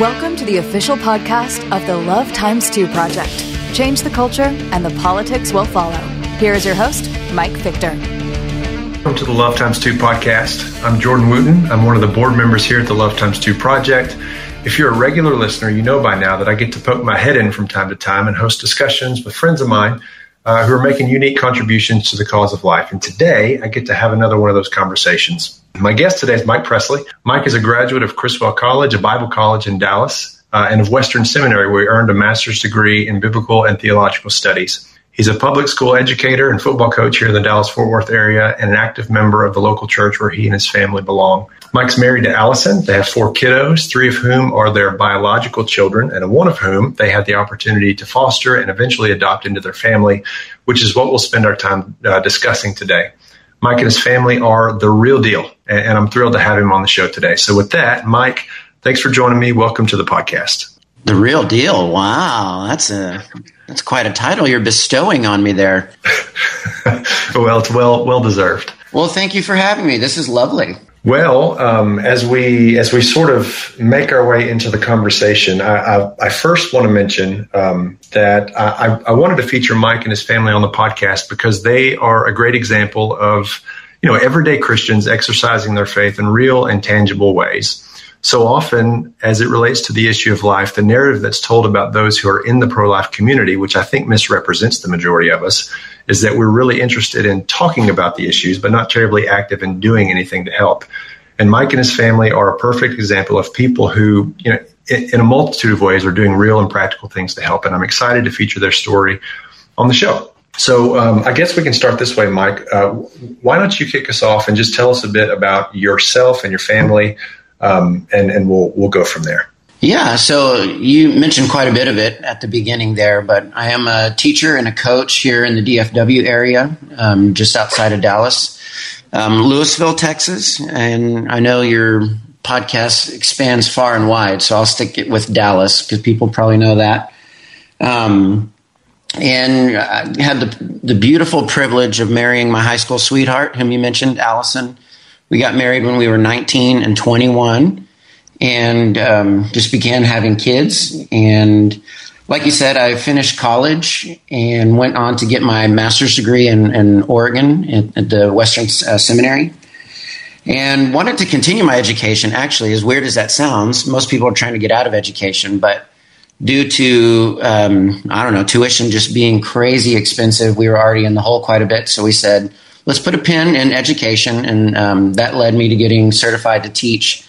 Welcome to the official podcast of the Love Times 2 Project. Change the culture, and the politics will follow. Here is your host, Mike Victor. Welcome to the Love Times 2 podcast. I'm Jordan Wootten. I'm one of the board members here at the Love Times 2 project. If you're a regular listener, you know by now that I get to poke my head in from time to time and host discussions with friends of mine uh, who are making unique contributions to the cause of life. And today I get to have another one of those conversations. My guest today is Mike Presley. Mike is a graduate of Criswell College, a Bible college in Dallas, uh, and of Western Seminary, where he earned a master's degree in biblical and theological studies. He's a public school educator and football coach here in the Dallas Fort Worth area and an active member of the local church where he and his family belong. Mike's married to Allison. They have four kiddos, three of whom are their biological children, and one of whom they had the opportunity to foster and eventually adopt into their family, which is what we'll spend our time uh, discussing today. Mike and his family are the real deal, and I'm thrilled to have him on the show today. So, with that, Mike, thanks for joining me. Welcome to the podcast. The real deal. Wow, that's a that's quite a title you're bestowing on me there. well, it's well well deserved. Well, thank you for having me. This is lovely. Well, um, as we as we sort of make our way into the conversation, I, I, I first want to mention um, that I, I, wanted to feature Mike and his family on the podcast because they are a great example of you know everyday Christians exercising their faith in real and tangible ways. So often, as it relates to the issue of life, the narrative that's told about those who are in the pro life community, which I think misrepresents the majority of us, is that we're really interested in talking about the issues, but not terribly active in doing anything to help. And Mike and his family are a perfect example of people who, you know, in, a multitude of ways are doing real and practical things to help. And I'm excited to feature their story on the show. So um, I guess we can start this way, Mike. Uh, why don't you kick us off and just tell us a bit about yourself and your family, um, and and we'll we'll go from there. Yeah, so you mentioned quite a bit of it at the beginning there, but I am a teacher and a coach here in the DFW area, um, just outside of Dallas, um, Lewisville, Texas. And I know your podcast expands far and wide, so I'll stick it with Dallas because people probably know that. Um, and I had the, the beautiful privilege of marrying my high school sweetheart, whom you mentioned, Allison. We got married when we were 19 and 21 and um, just began having kids. And like you said, I finished college and went on to get my master's degree in, in Oregon at, at, the Western uh, Seminary. And wanted to continue my education. Actually, as weird as that sounds, most people are trying to get out of education, but due to um, I don't know tuition just being crazy expensive, we were already in the hole quite a bit. So we said, let's put a pin in education, and um, that led me to getting certified to teach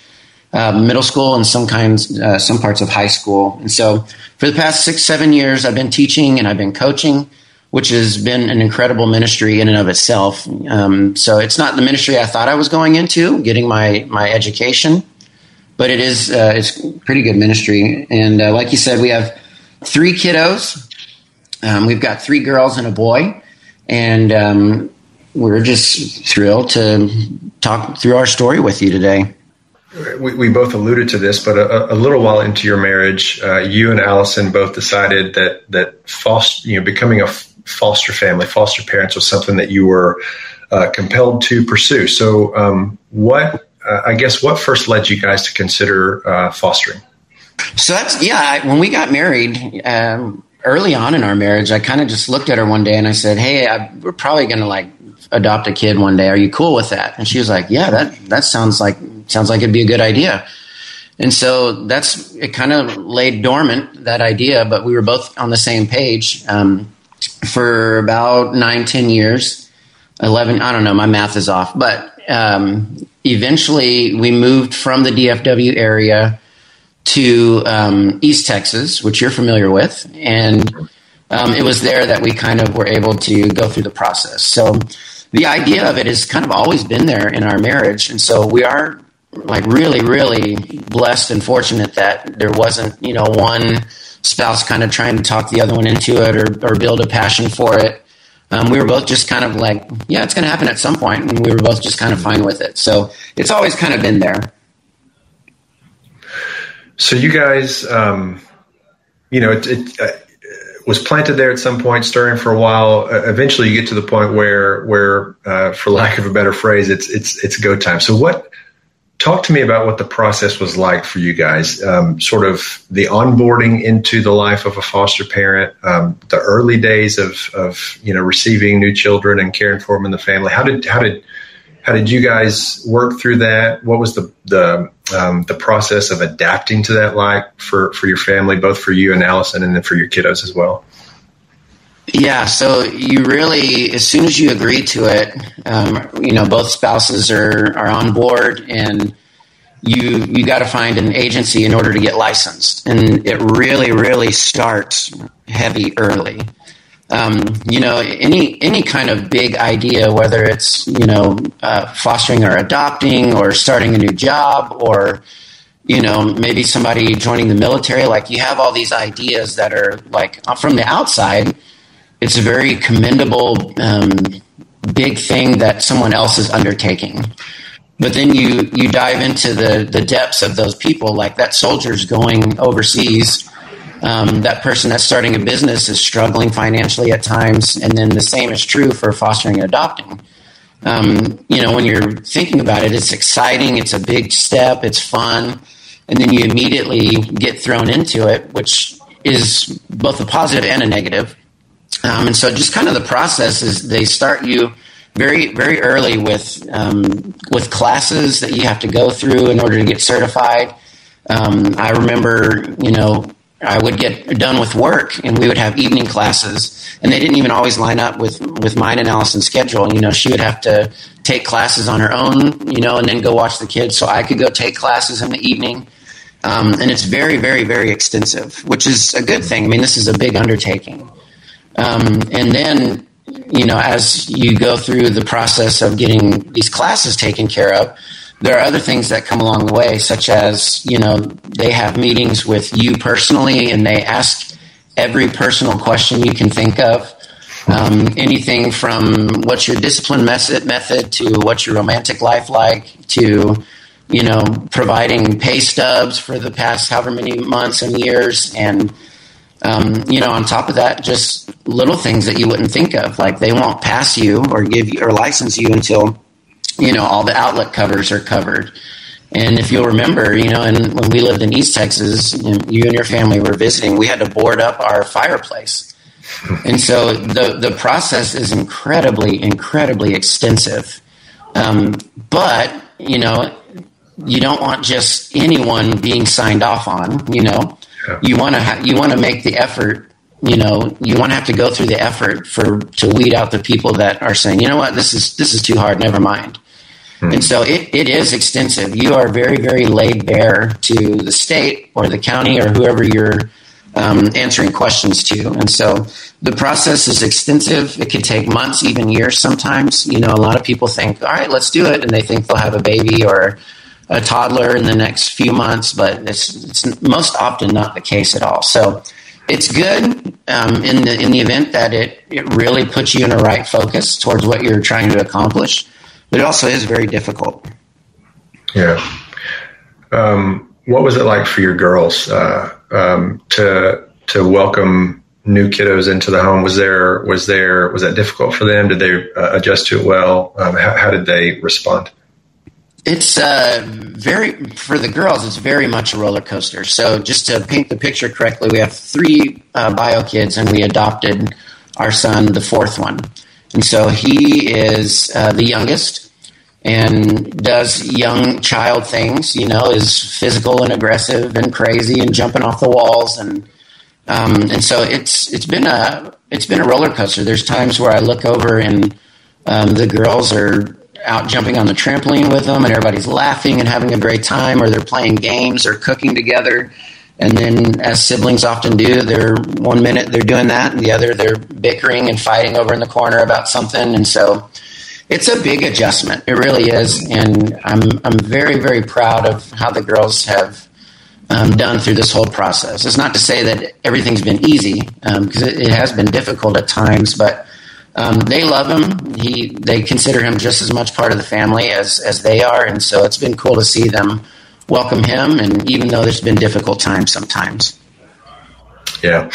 uh, middle school and some kinds, uh, some parts of high school. And so for the past six, seven years, I've been teaching and I've been coaching, which has been an incredible ministry in and of itself. Um, so it's not the ministry I thought I was going into, getting my, my education, but it is, uh, it's pretty good ministry. And uh, like you said, we have three kiddos. Um, we've got three girls and a boy. And um, we're just thrilled to talk through our story with you today we, we both alluded to this, but a, a little while into your marriage, uh, you and Allison both decided that that foster, you know, becoming a foster family, foster parents was something that you were uh, compelled to pursue. So, um, what uh, I guess what first led you guys to consider uh, fostering? So that's yeah. I, when we got married, um, early on in our marriage, I kind of just looked at her one day and I said, "Hey, I, we're probably going to like adopt a kid one day. Are you cool with that?" And she was like, "Yeah, that that sounds like sounds like it'd be a good idea." And so that's it. Kind of laid dormant that idea, but we were both on the same page um, for about nine, ten years, eleven. I don't know. My math is off, but um, eventually we moved from the DFW area to um, East Texas, which you're familiar with, and um, it was there that we kind of were able to go through the process. So the idea of it has kind of always been there in our marriage, and so we are like really, really blessed and fortunate that there wasn't you know one spouse kind of trying to talk the other one into it or, or build a passion for it. Um, we were both just kind of like, yeah, it's going to happen at some point, and we were both just kind of fine with it. So it's always kind of been there. So you guys, um, you know, it, it uh, was planted there at some point, stirring for a while. Uh, eventually, you get to the point where, where, uh, for lack of a better phrase, it's it's it's go time. So what? talk to me about what the process was like for you guys. Um, sort of the onboarding into the life of a foster parent, um, the early days of, of you know receiving new children and caring for them in the family. How did how did how did you guys work through that? What was the the um, the process of adapting to that life for for your family, both for you and Allison, and then for your kiddos as well? Yeah, so you really, as soon as you agree to it, um, you know, both spouses are, are on board and you you got to find an agency in order to get licensed, and it really, really starts heavy early. Um, you know, any any kind of big idea, whether it's you know uh, fostering or adopting, or starting a new job, or you know maybe somebody joining the military, like you have all these ideas that are like from the outside it's a very commendable um, big thing that someone else is undertaking. But then you you dive into the the depths of those people, like that soldier's going overseas. Um, that person that's starting a business is struggling financially at times, and then the same is true for fostering and adopting. Um, you know, when you're thinking about it, it's exciting, it's a big step, it's fun, and then you immediately get thrown into it, which is both a positive and a negative. Um, and so just kind of the process is they start you very very early with um, with classes that you have to go through in order to get certified. Um, I remember, you know, I would get done with work and we would have evening classes, and they didn't even always line up with with mine and Allison's schedule. You know, she would have to take classes on her own, you know, and then go watch the kids, so I could go take classes in the evening. Um, and it's very, very, very extensive, which is a good thing. I mean, this is a big undertaking. Um, and then, you know, as you go through the process of getting these classes taken care of, there are other things that come along the way, such as, you know, they have meetings with you personally and they ask every personal question you can think of. Um, anything from what's your discipline method, method to what's your romantic life like to, you know, providing pay stubs for the past however many months and years and um, you know, on top of that, just little things that you wouldn't think of, like they won't pass you or give you or license you until you know all the outlet covers are covered. And if you'll remember, you know, and when we lived in East Texas, you, and your family were visiting, we had to board up our fireplace. And so the the process is incredibly, incredibly extensive. Um, but you know, you don't want just anyone being signed off on. You know, you want to ha- you want to make the effort. You know, you want to have to go through the effort for to weed out the people that are saying, you know what, this is this is too hard. Never mind. Hmm. And so it, it is extensive. You are very, very laid bare to the state or the county or whoever you're um, answering questions to. And so the process is extensive. It can take months, even years sometimes. You know, a lot of people think, all right, let's do it. And they think they'll have a baby or a toddler in the next few months, but it's, it's most often not the case at all. So it's good um, in the in the event that it it really puts you in a right focus towards what you're trying to accomplish, but it also is very difficult. Yeah. Um, what was it like for your girls uh, um, to to welcome new kiddos into the home? Was there was there was that difficult for them? Did they uh, adjust to it well? Um, how, how did they respond? It's uh, very for the girls. It's very much a roller coaster. So just to paint the picture correctly, we have three uh, bio kids, and we adopted our son, the fourth one, and so he is uh, the youngest and does young child things. You know, is physical and aggressive and crazy and jumping off the walls and um, and so it's it's been a it's been a roller coaster. There's times where I look over and um, the girls are out jumping on the trampoline with them and everybody's laughing and having a great time or they're playing games or cooking together and then as siblings often do they're one minute they're doing that and the other they're bickering and fighting over in the corner about something. And so it's a big adjustment. It really is. And i'm i'm very very proud of how the girls have um, done through this whole process. It's not to say that everything's been easy because um, it, it has been difficult at times but um, they love him. He they consider him just as much part of the family as as they are, and so it's been cool to see them welcome him. And even though there's been difficult times sometimes. Yeah,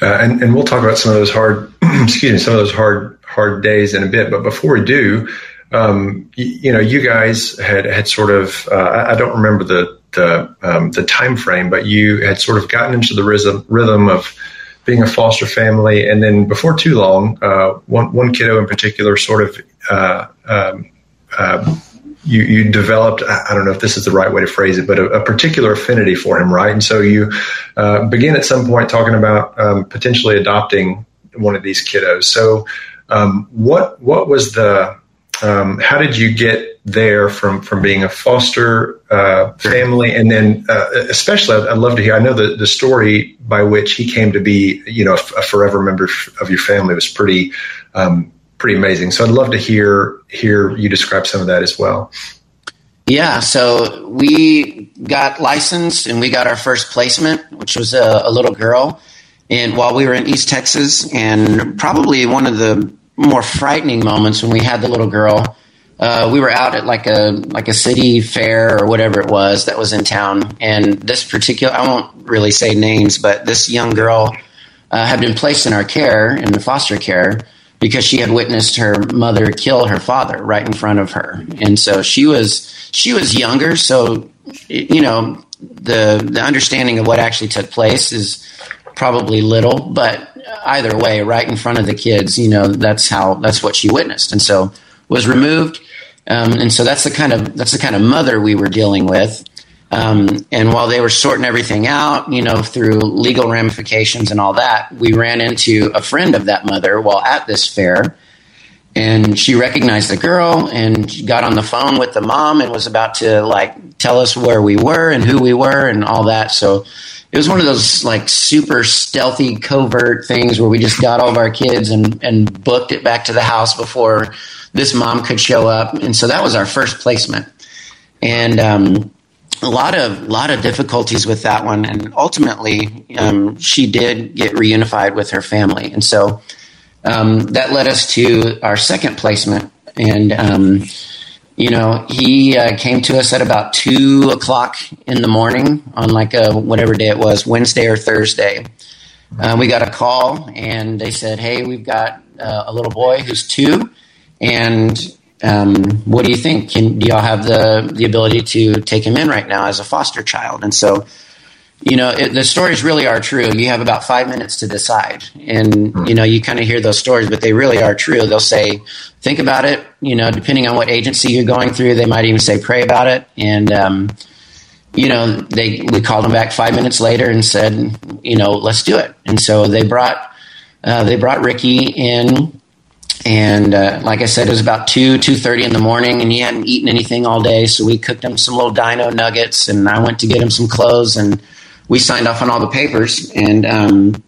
uh, and and we'll talk about some of those hard, excuse me, some of those hard hard days in a bit. But before we do, um, you, you, know, you guys had had sort of uh, I don't remember the the um, the time frame, but you had sort of gotten into the rhythm rhythm of being a foster family, and then before too long, uh, one one kiddo in particular sort of. Uh, um, uh, you, you developed, I don't know if this is the right way to phrase it, but a, a particular affinity for him, right? And so you uh, begin at some point talking about um, potentially adopting one of these kiddos. So, um, what what was the um, how did you get there from from being a foster uh, family and then uh, especially I'd, I'd, love to hear I know the, the story by which he came to be you know a, a forever member of your family was pretty um, pretty amazing so I'd love to hear hear you describe some of that as well yeah so we got licensed and we got our first placement which was a, a little girl and while we were in East Texas and probably one of the more frightening moments when we had the little girl. Uh, we were out at like a like a city fair or whatever it was that was in town, and this particular I won't really say names, but this young girl uh, had been placed in our care in the foster care because she had witnessed her mother kill her father right in front of her, and so she was she was younger, so you know the the understanding of what actually took place is probably little, but either way, right in front of the kids, you know, that's how that's what she witnessed, and so was removed. Um, and so that's the kind of that's the kind of mother we were dealing with. Um, and while they were sorting everything out, you know, through legal ramifications and all that, we ran into a friend of that mother while at this fair. And she recognized the girl and got on the phone with the mom and was about to like tell us where we were and who we were and all that. So it was one of those like super stealthy covert things where we just got all of our kids and, and booked it back to the house before this mom could show up and so that was our first placement and um, a lot of lot of difficulties with that one. And ultimately um, she did get reunified with her family. And so um, that led us to our second placement. And um, you know, he uh, came to us at about two o'clock in the morning on like a whatever day it was, Wednesday or Thursday. Uh, we got a call and they said, "Hey, we've got uh, a little boy who's two, and um, what do you think? Can, do y'all have the the ability to take him in right now as a foster child?" And so you know, it, the stories really are true. You have about five minutes to decide. And, you know, you kind of hear those stories, but they really are true. They'll say, think about it. You know, depending on what agency you're going through, they might even say, pray about it. And, um, you know, they, we called them back five minutes later and said, you know, let's do it. And so they brought, uh, they brought Ricky in and uh, like I said, it was about two two thirty in the morning, and he hadn't eaten anything all day. So we cooked him some little dino nuggets, and I went to get him some clothes, and we signed off on all the papers, and um,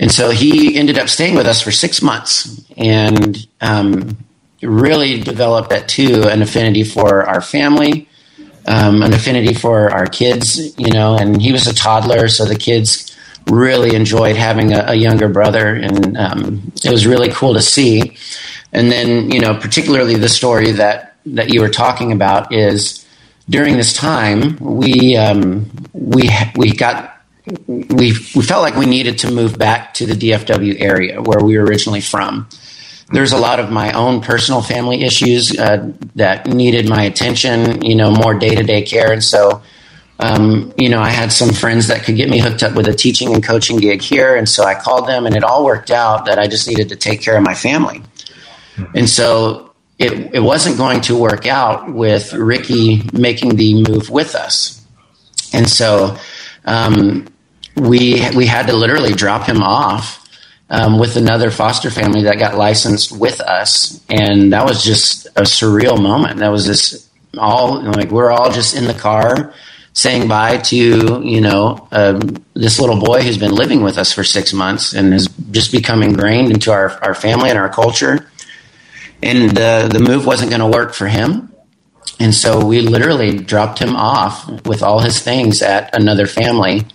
and so he ended up staying with us for six months, and um, really developed that too an affinity for our family, um, an affinity for our kids, you know. And he was a toddler, so the kids really enjoyed having a, a younger brother, and um, it was really cool to see. And then, you know, particularly the story that that you were talking about is during this time, we um, we we got we we felt like we needed to move back to the DFW area where we were originally from. There's a lot of my own personal family issues uh, that needed my attention, you know, more day to day care, and so. Um, you know, I had some friends that could get me hooked up with a teaching and coaching gig here. And so I called them and it all worked out that I just needed to take care of my family. And so it, it wasn't going to work out with Ricky making the move with us. And so um, we, we had to literally drop him off um, with another foster family that got licensed with us. And that was just a surreal moment. That was just all like we're all just in the car saying bye to you know uh, this little boy who's been living with us for six months and has just become ingrained into our, our family and our culture and the the move wasn't going to work for him. And so we literally dropped him off with all his things at another family.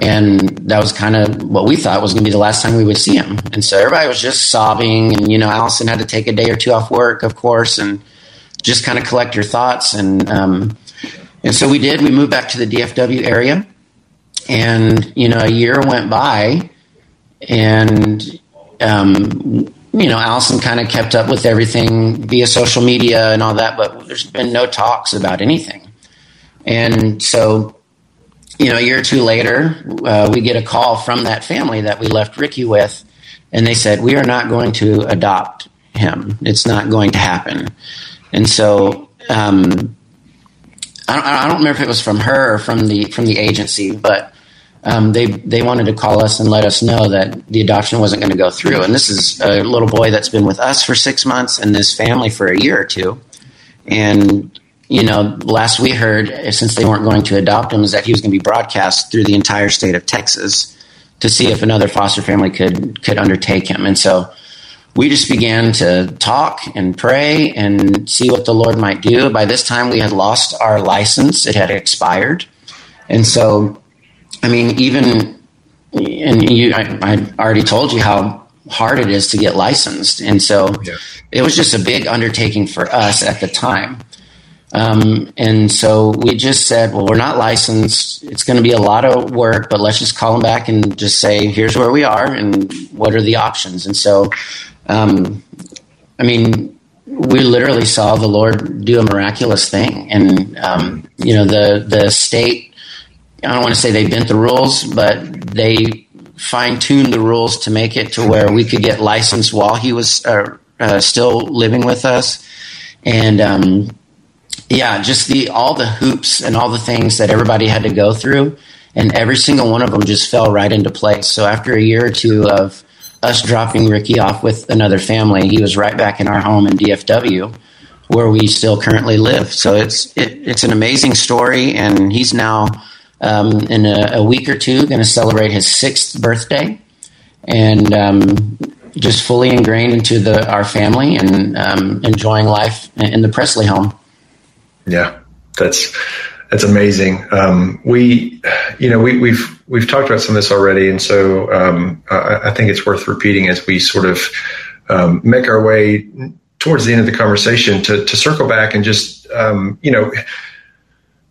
And that was kind of what we thought was going to be the last time we would see him. And so everybody was just sobbing. And, you know, Allison had to take a day or two off work, of course, and just kind of collect your thoughts. And, um, and so we did. We moved back to the DFW area. And, you know, a year went by. And um, you know, Allison kind of kept up with everything via social media and all that, but there's been no talks about anything. And so, you know, a year or two later, uh, we get a call from that family that we left Ricky with, and they said, We are not going to adopt him. It's not going to happen. And so, um, I, don't, I don't remember if it was from her or from the from the agency, but um, they they wanted to call us and let us know that the adoption wasn't going to go through. And this is a little boy that's been with us for six months and this family for a year or two. And you know, last we heard, since they weren't going to adopt him, is that he was going to be broadcast through the entire state of Texas to see if another foster family could could undertake him. And so we just began to talk and pray and see what the Lord might do. By this time, we had lost our license; it had expired, and so I mean, even and you, I, I, already told you how hard it is to get licensed, and so yeah. it was just a big undertaking for us at the time. Um, and so we just said, well, we're not licensed. It's going to be a lot of work, but let's just call them back and just say, here's where we are and what are the options. And so, um, I mean, we literally saw the Lord do a miraculous thing. And, um, you know, the, the state I don't want to say they bent the rules, but they fine tuned the rules to make it to where we could get licensed while he was uh, uh, still living with us. And um, yeah, just the all the hoops and all the things that everybody had to go through, and every single one of them just fell right into place. So after a year or two of us dropping Ricky off with another family, he was right back in our home in DFW, where we still currently live. So it's it, it's an amazing story, and he's now um, in a, a, week or two, going to celebrate his sixth birthday, and um, just fully ingrained into the our family and um, enjoying life in the Presley home. Yeah, that's that's amazing. Um, we, you know, we, we've we've talked about some of this already, and so um, I, I, think it's worth repeating as we sort of um, make our way towards the end of the conversation to to circle back and just you know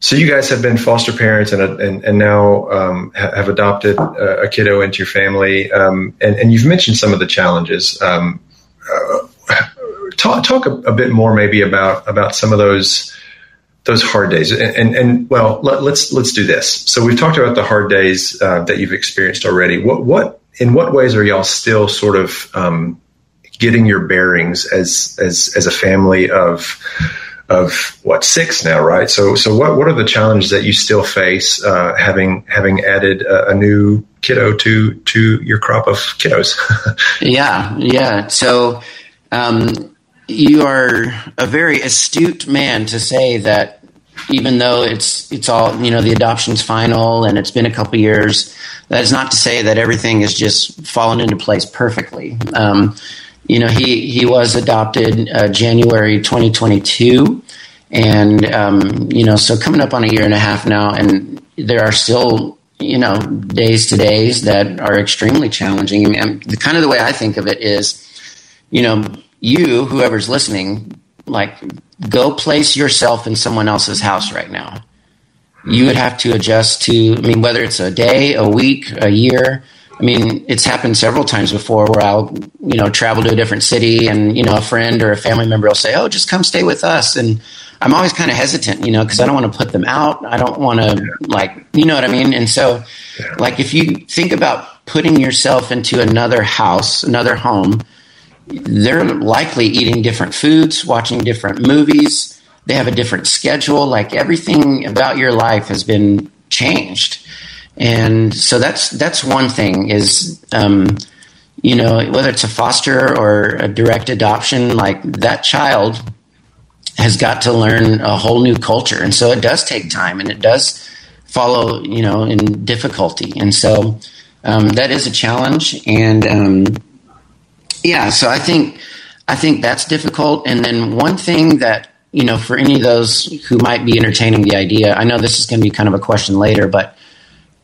so you guys have been foster parents and and, and now um, have adopted a, a, kiddo into your family, um, and, and you've mentioned some of the challenges. Um, uh, talk talk a, a, bit more maybe about about some of those those hard days. And and, and well, let, us let's, let's do this. So we've talked about the hard days uh, that you've experienced already. What what in what ways are y'all still sort of um, getting your bearings as as as a family of of what six now, right? So, so what what are the challenges that you still face uh, having having added a, a, new kiddo to to your crop of kiddos? yeah, yeah. So, um, you are a very astute man to say that even though it's it's all you know the adoption's final and it's been a couple years, that is not to say that everything has just fallen into place perfectly. Um, you know, he he was adopted uh, January 2022, and um, you know, so coming up on a year and a half now, and there are still you know days to days that are extremely challenging. I mean, the kind of the way I think of it is, you know, you whoever's listening, like go place yourself in someone else's house right now. You would have to adjust to. I mean, whether it's a day, a week, a year I mean, it's happened several times before where I'll, you know, travel to a different city and, you know, a friend or a family member will say, oh, just come stay with us. And I'm always kind of hesitant, you know, because I don't want to put them out. I don't want to, like, you know what I mean? And so, like, if you think about putting yourself into another house, another home, they're likely eating different foods, watching different movies. They have a different schedule. Like, everything about your life has been changed and so that's that's one thing is um, you know whether it's a foster or a direct adoption like that child has got to learn a whole new culture and so it does take time and it does follow you know in difficulty and so um, that is a challenge and um, yeah so i think i think that's difficult and then one thing that you know for any of those who might be entertaining the idea i know this is going to be kind of a question later but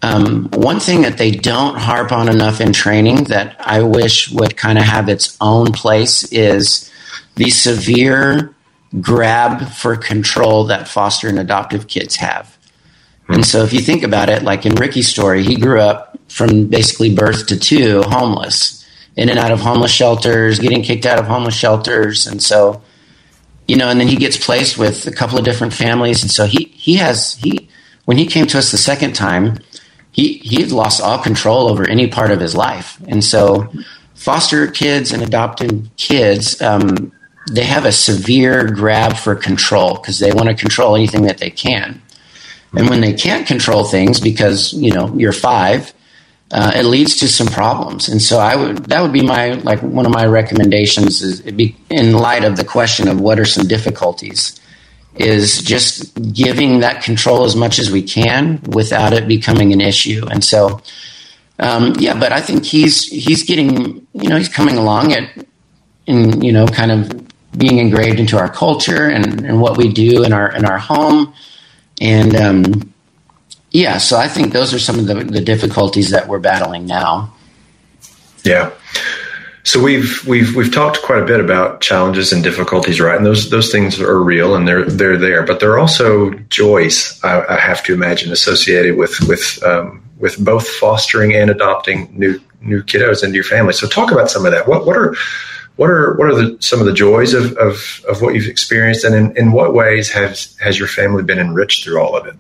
um, one thing that they don't harp on enough in training that I wish would kind of have its own place is the severe grab for control that foster and adoptive kids have. And so if you think about it, like in Ricky's story, he grew up from basically birth to two homeless. In and out of homeless shelters, getting kicked out of homeless shelters, and so you know, and then he gets placed with a couple of different families, and so he he has he when he came to us the second time, he he had lost all control over any part of his life, and so foster kids and adopted kids. Um, they have a severe grab for control because they want to control anything that they can. And when they can't control things because, you know, you're five, uh, it leads to some problems. And so I would that would be my like one of my recommendations is be, in light of the question of what are some difficulties is just giving that control as much as we can without it becoming an issue. And so um, yeah, but I think he's he's getting you know he's coming along at in you know kind of being engraved into our culture and, and what we do in our in our home and um, yeah, so I think those are some of the, the difficulties that we're battling now. Yeah. So we've we've we've talked quite a bit about challenges and difficulties, right? And those those things are real and they're they're there, but there are also joys I, I have to imagine associated with with um, with both fostering and adopting new new kiddos into your family. So talk about some of that. What what are what are what are the, some of the joys of, of, of what you've experienced, and in, in what ways has has your family been enriched through all of it?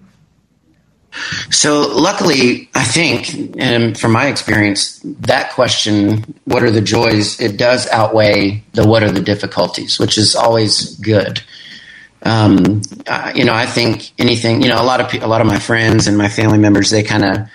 So, luckily, I think, and from my experience, that question, what are the joys, it does outweigh the what are the difficulties, which is always good. Um, you know, I think anything, you know, a lot of a lot of my friends and my family members, they kind of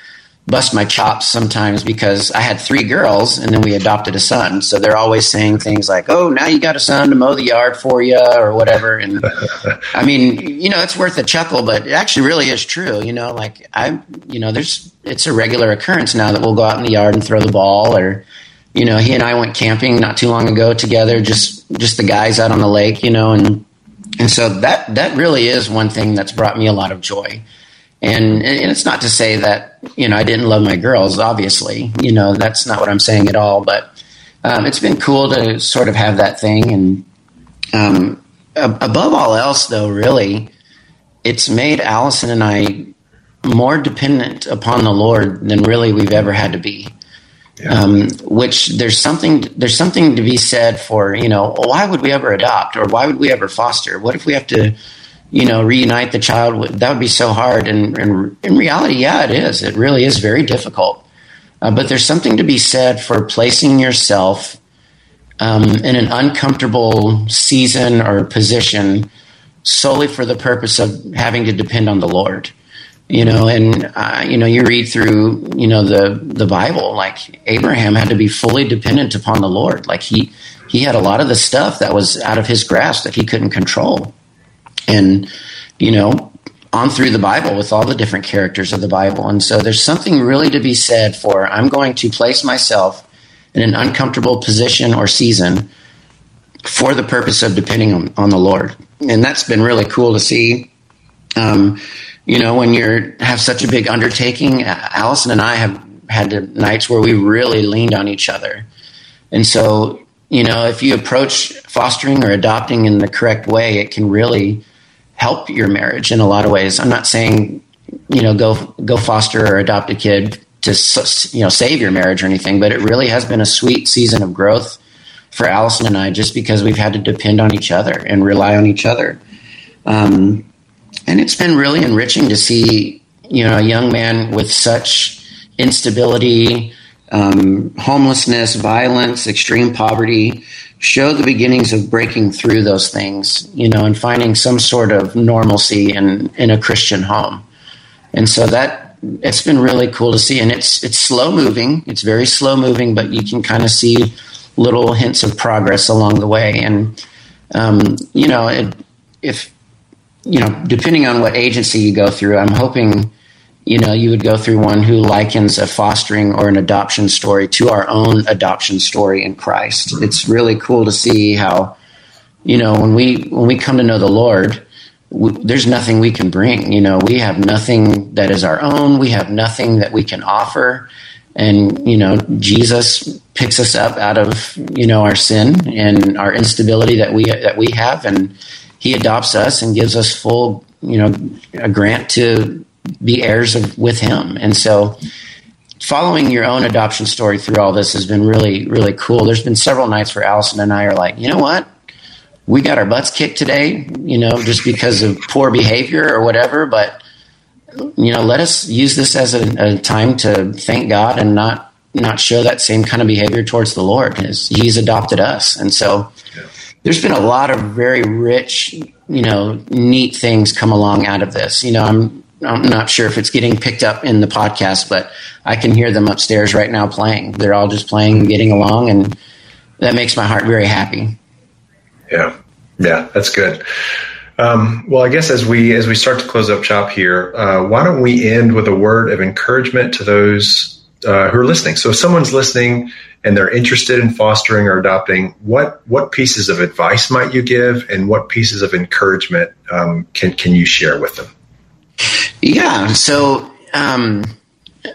bust my chops sometimes because I had three girls and then we adopted a son. So they're always saying things like, "Oh, now you got a son to mow the yard for you," or whatever. And I mean, you know, it's worth a chuckle, but it actually really is true. You know, like I, you know, there's it's a regular occurrence now that we'll go out in the yard and throw the ball, or you know, he and I went camping not too long ago together, just just the guys out on the lake, you know, and and so that that really is one thing that's brought me a lot of joy and, and it's not to say that, you know, I didn't love my girls, obviously. You know, that's not what I'm saying at all. But um, it's been cool to sort of have that thing. And um, above all else, though, really, it's made Allison and I more dependent upon the Lord than really we've ever had to be. Yeah. Um, which there's something there's something to be said for you know why would we ever adopt or why would we ever foster? What if we have to you know, reunite the child. That would be so hard. And, and in reality, yeah, it is. It really is very difficult. Uh, but there's something to be said for placing yourself um, in an uncomfortable season or position solely for the purpose of having to depend on the Lord. You know, and uh, you know, you read through, you know, the the Bible. Like Abraham had to be fully dependent upon the Lord. Like he he had a lot of the stuff that was out of his grasp that he couldn't control and you know on through the Bible with all the different characters of the Bible. And so there's something really to be said for I'm going to place myself in an uncomfortable position or season for the purpose of depending on, on the Lord. And that's been really cool to see. Um, you know, when you have such a big undertaking, Allison and I have had nights where we really leaned on each other. And so, you know, if you approach fostering or adopting in the correct way, it can really help your marriage in a lot of ways. I'm not saying you know go go foster or adopt a kid to you know save your marriage or anything, but it really has been a sweet season of growth for Allison and I, just because we've had to depend on each other and rely on each other. Um, and it's been really enriching to see you know a young man with such instability, um, homelessness, violence, extreme poverty show the beginnings of breaking through those things, you know, and finding some sort of normalcy in in a Christian home. And so that it's been really cool to see, and it's it's slow moving. It's very slow moving, but you can kind of see little hints of progress along the way. And um, you know, it, if you know, depending on what agency you go through, I'm hoping you know, you would go through one who likens a fostering or an adoption story to our own adoption story in Christ. It's really cool to see how, you know, when we when we come to know the Lord, we, there's nothing we can bring. You know, we have nothing that is our own. We have nothing that we can offer, and you know, Jesus picks us up out of you know our sin and our instability that we that we have, and He adopts us and gives us full, you know, a grant to be heirs of with him. And so following your own adoption story through all this has been really, really cool. There's been several nights where Allison and I are like, you know what? We got our butts kicked today, you know, just because of poor behavior or whatever. But, you know, let us use this as a, a time to thank God and not not show that same kind of behavior towards the Lord because He's adopted us. And so there's been a lot of very rich, you know, neat things come along out of this. You know, I'm I'm not sure if it's getting picked up in the podcast, but I can hear them upstairs right now playing. They're all just playing getting along, and that makes my heart very happy. Yeah, yeah, that's good. Um, well, I guess as we as we start to close up shop here, uh, why don't we end with a word of encouragement to those uh, who are listening? So, if someone's listening and they're interested in fostering or adopting, what what pieces of advice might you give, and what pieces of encouragement um, can can you share with them? Yeah. So um,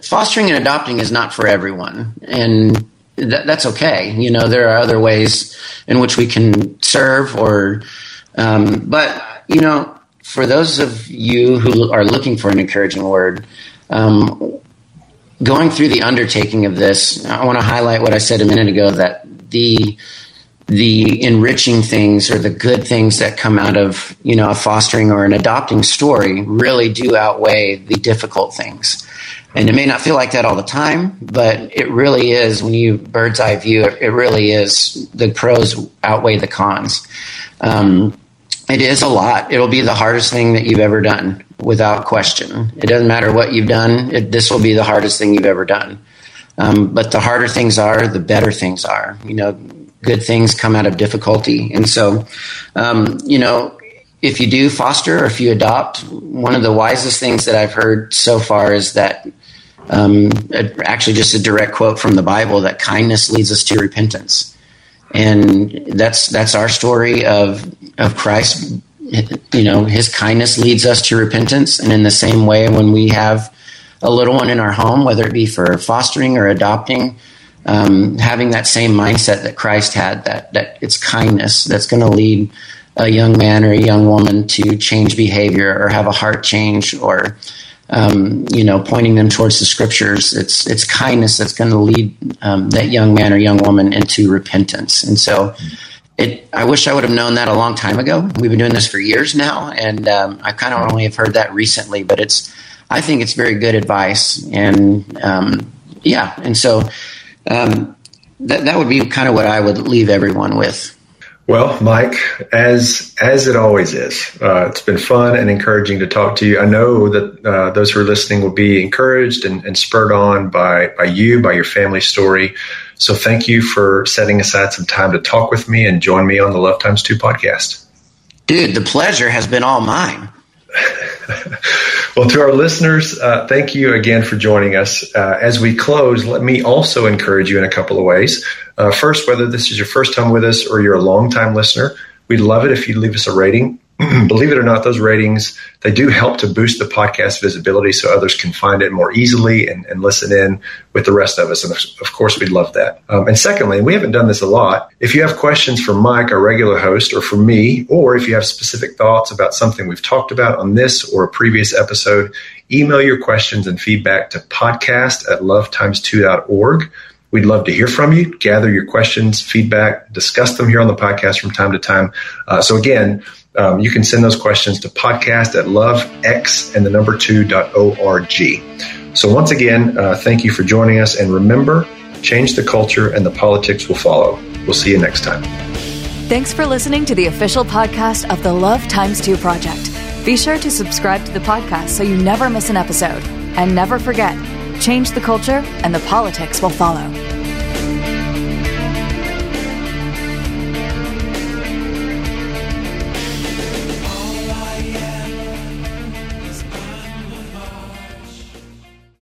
fostering and adopting is not for everyone, and th- that's okay. You know, there are other ways in which we can serve, or um, but you know, for those of you who are looking for an encouraging word. Um, going through the undertaking of this, I want to highlight what I said a minute ago that the the enriching things or the good things that come out of you know a fostering or an adopting story really do outweigh the difficult things. And it may not feel like that all the time but it really is when you bird's eye view it, it really is the pros outweigh the cons. Um, it is a lot. It'll be the hardest thing that you've ever done without question. It doesn't matter what you've done it, this will be the hardest thing you've ever done. Um, but the harder things are the better things are. You know good things come out of difficulty. And so, um, you know, if you do foster or if you adopt, one of the wisest things that I've heard so far is that um, actually just a direct quote from the Bible that kindness leads us to repentance. And that's that's our story of of Christ. You know, His kindness leads us to repentance, and in the same way, when we have a little one in our home, whether it be for fostering or adopting, um, having that same mindset that Christ had that that it's kindness that's going to lead a young man or a young woman to change behavior or have a heart change or um, you know pointing them towards the scriptures. It's it's kindness that's going to lead um, that young man or young woman into repentance. And so it I wish I would have known that a long time ago. We've been doing this for years now and um, I kind of only have heard that recently but it's I think it's very good advice and um, yeah. And so um, that, that would be kind of what I would leave everyone with. Well, Mike, as as it always is, uh, it's been fun and encouraging to talk to you. I know that uh, those who are listening will be encouraged and, and, spurred on by by you, by your family story. So, thank you for setting aside some time to talk with me and join me on the Love Times Two podcast. Dude, the pleasure has been all mine. well, to our listeners, uh, thank you again for joining us. Uh, as we close, let me also encourage you in a couple of ways. Uh, first, whether this is your first time with us or you're a long-time listener, we'd love it if you'd leave us a rating believe it or not, those ratings they do help to boost the podcast visibility so others can find it more easily and, and listen in with the rest of us. And of, course, we'd love that. Um, and secondly, we haven't done this a lot. If you have questions for Mike, our regular host, or for me, or if you have specific thoughts about something we've talked about on this or a previous episode, email your questions and feedback to podcast at lovetimes2.org. We'd love to hear from you, gather your questions, feedback, discuss them here on the podcast from time to time. Uh, so again, um, you can send those questions to podcast at lovex and the number two dot org. So once again, uh, thank you for joining us. And remember, change the culture and the politics will follow. We'll see you next time. Thanks for listening to the official podcast of the Love Times 2 Project. Be sure to subscribe to the podcast so you never miss an episode. And never forget, change the culture and the politics will follow.